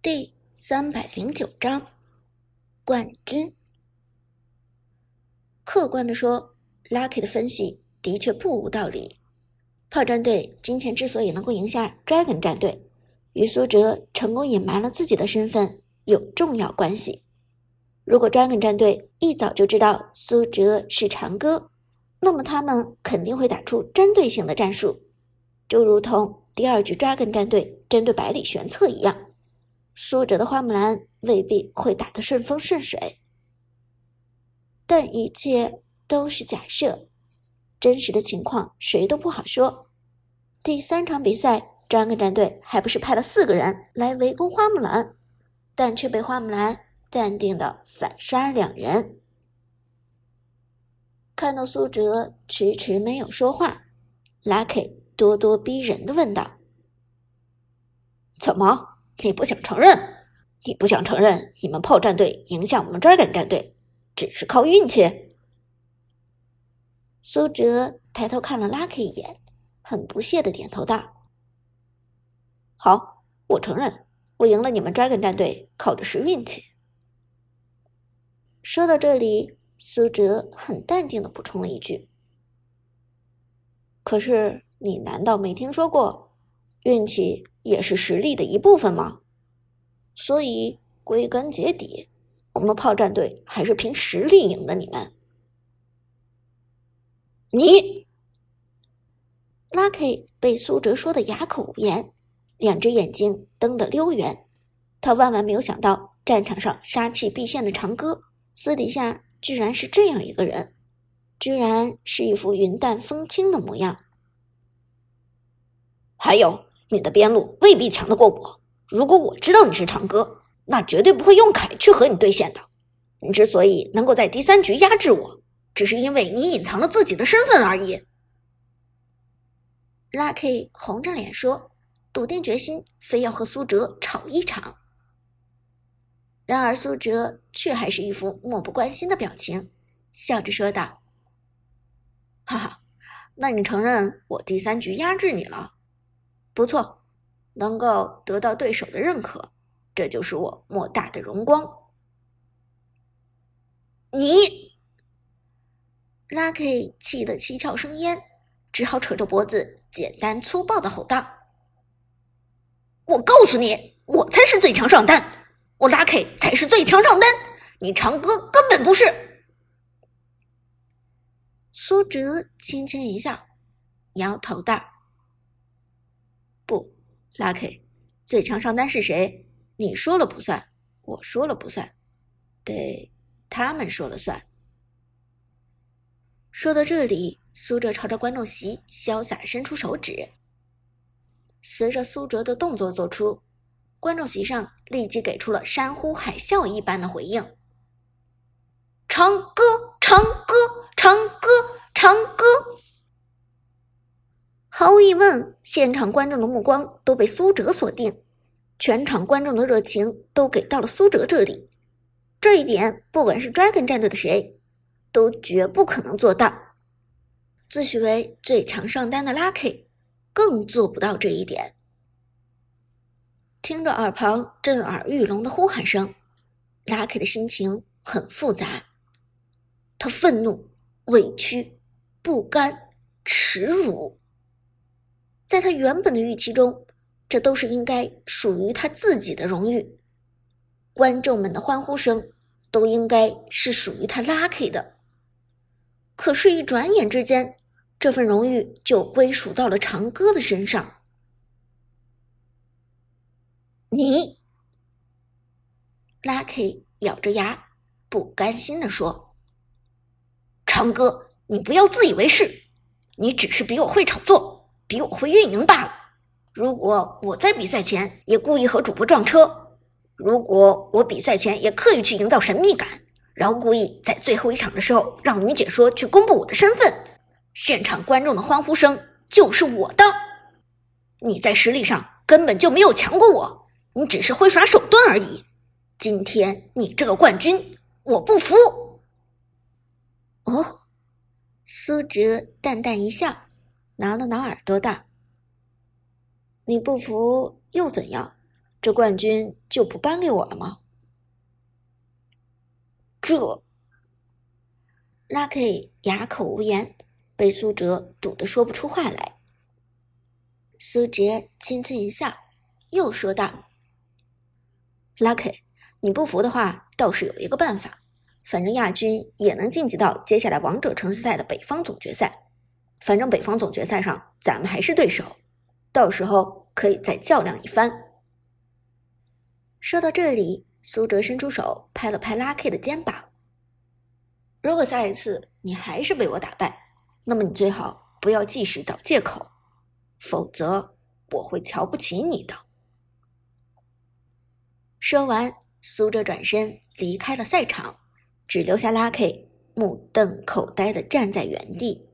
第三百零九章冠军。客观的说，Lucky 的分析的确不无道理。炮战队今天之所以能够赢下 Dragon 战队，与苏哲成功隐瞒了自己的身份有重要关系。如果 Dragon 战队一早就知道苏哲是长歌，那么他们肯定会打出针对性的战术，就如同第二局 Dragon 战队针对百里玄策一样。苏哲的花木兰未必会打得顺风顺水，但一切都是假设，真实的情况谁都不好说。第三场比赛，张根战队还不是派了四个人来围攻花木兰，但却被花木兰淡定的反杀两人。看到苏哲迟迟没有说话，Lucky 咄咄逼人的问道：“怎么？”你不想承认？你不想承认你们炮战队赢下我们 Dragon 战队，只是靠运气？苏哲抬头看了 Lucky 一眼，很不屑的点头道：“好，我承认，我赢了你们 Dragon 战队，靠的是运气。”说到这里，苏哲很淡定的补充了一句：“可是你难道没听说过运气？”也是实力的一部分吗？所以归根结底，我们炮战队还是凭实力赢的你们。你，Lucky 被苏哲说的哑口无言，两只眼睛瞪得溜圆。他万万没有想到，战场上杀气毕现的长歌，私底下居然是这样一个人，居然是一副云淡风轻的模样。还有。你的边路未必强得过我。如果我知道你是长歌，那绝对不会用凯去和你对线的。你之所以能够在第三局压制我，只是因为你隐藏了自己的身份而已。Lucky 红着脸说，笃定决心，非要和苏哲吵一场。然而苏哲却还是一副漠不关心的表情，笑着说道：“ 哈哈，那你承认我第三局压制你了？”不错，能够得到对手的认可，这就是我莫大的荣光。你，Lucky 气得七窍生烟，只好扯着脖子，简单粗暴的吼道：“我告诉你，我才是最强上单，我 Lucky 才是最强上单，你长歌根本不是。”苏哲轻轻一笑，摇头道。，Lucky，最强上单是谁？你说了不算，我说了不算，得他们说了算。说到这里，苏哲朝着观众席潇洒伸出手指。随着苏哲的动作做出，观众席上立即给出了山呼海啸一般的回应：“长歌，长歌，长歌，长歌。”毫无疑问，现场观众的目光都被苏哲锁定，全场观众的热情都给到了苏哲这里。这一点，不管是 Dragon 战队的谁，都绝不可能做到。自诩为最强上单的 Lucky，更做不到这一点。听着耳旁震耳欲聋的呼喊声，Lucky 的心情很复杂，他愤怒、委屈、不甘、耻辱。在他原本的预期中，这都是应该属于他自己的荣誉，观众们的欢呼声都应该是属于他 Lucky 的。可是，一转眼之间，这份荣誉就归属到了长歌的身上。你，Lucky 咬着牙，不甘心的说：“长歌，你不要自以为是，你只是比我会炒作。”比我会运营罢了。如果我在比赛前也故意和主播撞车，如果我比赛前也刻意去营造神秘感，然后故意在最后一场的时候让女解说去公布我的身份，现场观众的欢呼声就是我的。你在实力上根本就没有强过我，你只是会耍手段而已。今天你这个冠军，我不服。哦，苏哲淡淡一笑。挠了挠耳朵，道：“你不服又怎样？这冠军就不颁给我了吗？这，Lucky 哑口无言，被苏哲堵得说不出话来。苏哲轻轻一笑，又说道：“Lucky，你不服的话，倒是有一个办法。反正亚军也能晋级到接下来王者城市赛的北方总决赛。反正北方总决赛上咱们还是对手，到时候可以再较量一番。”说到这里，苏哲伸出手拍了拍 Lucky 的肩膀。如果下一次你还是被我打败，那么你最好不要继续找借口，否则我会瞧不起你的。说完，苏哲转身离开了赛场，只留下 Lucky 目瞪口呆的站在原地。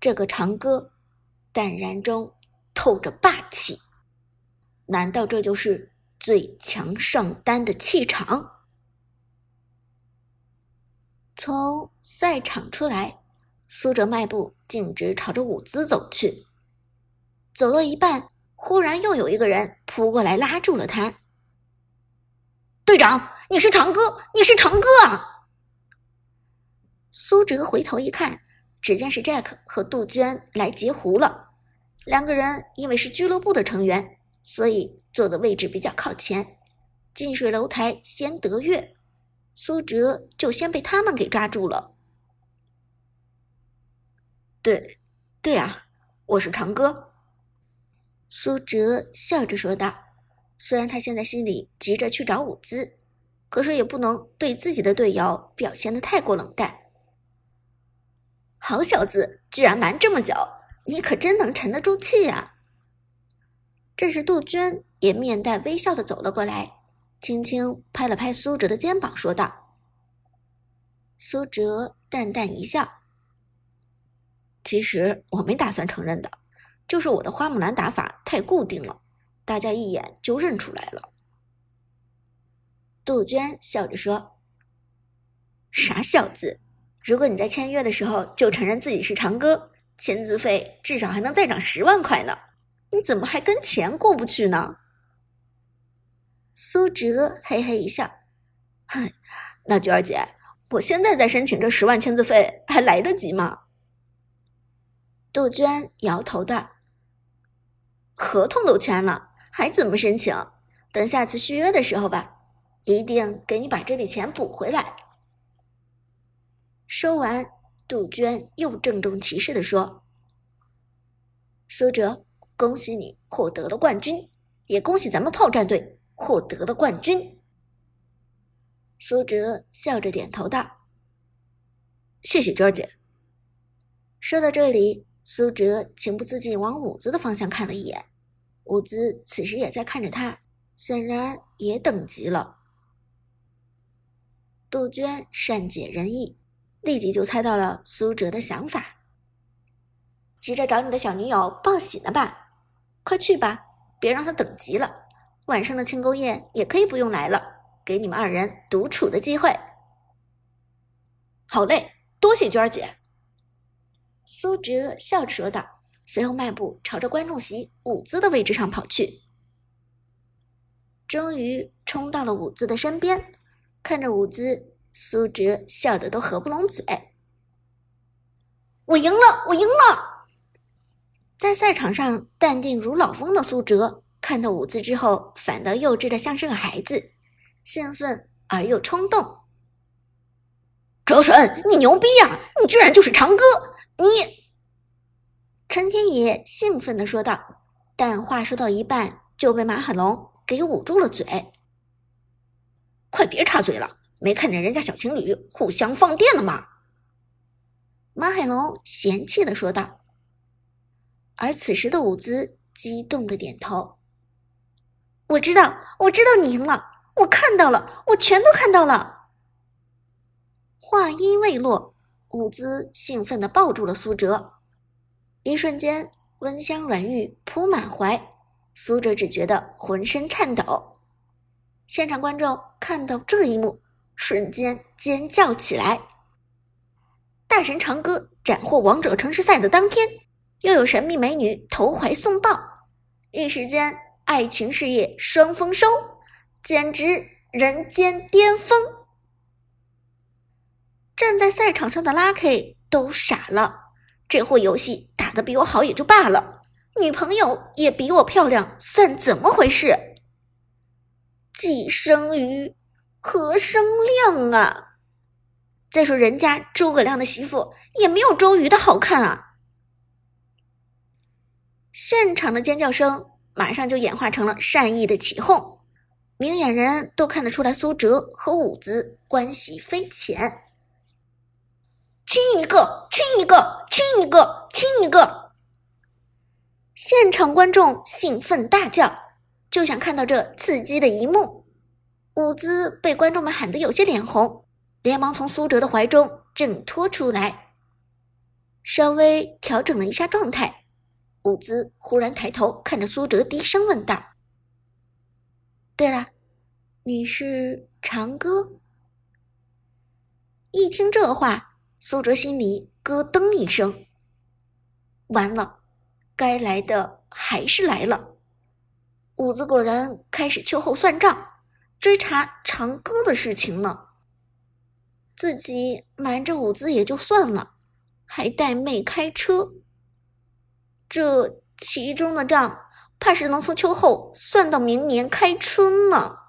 这个长歌，淡然中透着霸气，难道这就是？最强上单的气场。从赛场出来，苏哲迈步径直朝着舞姿走去。走了一半，忽然又有一个人扑过来拉住了他。队长，你是长歌，你是长歌啊！苏哲回头一看，只见是 Jack 和杜鹃来截胡了。两个人因为是俱乐部的成员。所以坐的位置比较靠前，近水楼台先得月，苏哲就先被他们给抓住了。对，对啊，我是长歌。苏哲笑着说道。虽然他现在心里急着去找舞姿，可是也不能对自己的队友表现的太过冷淡。好小子，居然瞒这么久，你可真能沉得住气呀！这时，杜鹃也面带微笑的走了过来，轻轻拍了拍苏哲的肩膀，说道：“苏哲淡淡一笑，其实我没打算承认的，就是我的花木兰打法太固定了，大家一眼就认出来了。”杜鹃笑着说：“傻小子，如果你在签约的时候就承认自己是长歌，签字费至少还能再涨十万块呢。”你怎么还跟钱过不去呢？苏哲嘿嘿一笑，哼，那娟儿姐，我现在再申请这十万签字费还来得及吗？杜鹃摇头道：“合同都签了，还怎么申请？等下次续约的时候吧，一定给你把这笔钱补回来。”说完，杜鹃又郑重其事的说：“苏哲。”恭喜你获得了冠军，也恭喜咱们炮战队获得了冠军。苏哲笑着点头道：“谢谢娟姐。”说到这里，苏哲情不自禁往伍兹的方向看了一眼，伍兹此时也在看着他，显然也等急了。杜鹃善解人意，立即就猜到了苏哲的想法，急着找你的小女友报喜呢吧？快去吧，别让他等急了。晚上的庆功宴也可以不用来了，给你们二人独处的机会。好嘞，多谢娟儿姐。苏哲笑着说道，随后迈步朝着观众席舞姿的位置上跑去。终于冲到了舞姿的身边，看着舞姿，苏哲笑得都合不拢嘴。我赢了，我赢了！在赛场上淡定如老翁的苏哲，看到舞姿之后，反倒幼稚的像是个孩子，兴奋而又冲动。哲神，你牛逼呀！你居然就是长歌！你，陈天野兴奋的说道，但话说到一半就被马海龙给捂住了嘴。快别插嘴了，没看见人家小情侣互相放电了吗？马海龙嫌弃的说道。而此时的伍兹激动的点头：“我知道，我知道你赢了，我看到了，我全都看到了。”话音未落，舞姿兴奋的抱住了苏哲，一瞬间温香软玉扑满怀，苏哲只觉得浑身颤抖。现场观众看到这一幕，瞬间尖叫起来。大神长歌斩获王者城市赛的当天。又有神秘美女投怀送抱，一时间爱情事业双丰收，简直人间巅峰。站在赛场上的 Lucky 都傻了，这货游戏打得比我好也就罢了，女朋友也比我漂亮，算怎么回事？既生瑜，何生亮啊？再说人家诸葛亮的媳妇也没有周瑜的好看啊！现场的尖叫声马上就演化成了善意的起哄，明眼人都看得出来苏哲和伍子关系匪浅。亲一个，亲一个，亲一个，亲一个！现场观众兴奋大叫，就想看到这刺激的一幕。伍兹被观众们喊得有些脸红，连忙从苏哲的怀中挣脱出来，稍微调整了一下状态。伍兹忽然抬头看着苏哲，低声问道：“对了，你是长歌？”一听这话，苏哲心里咯噔一声。完了，该来的还是来了。伍兹果然开始秋后算账，追查长歌的事情呢。自己瞒着伍兹也就算了，还带妹开车。这其中的账，怕是能从秋后算到明年开春了。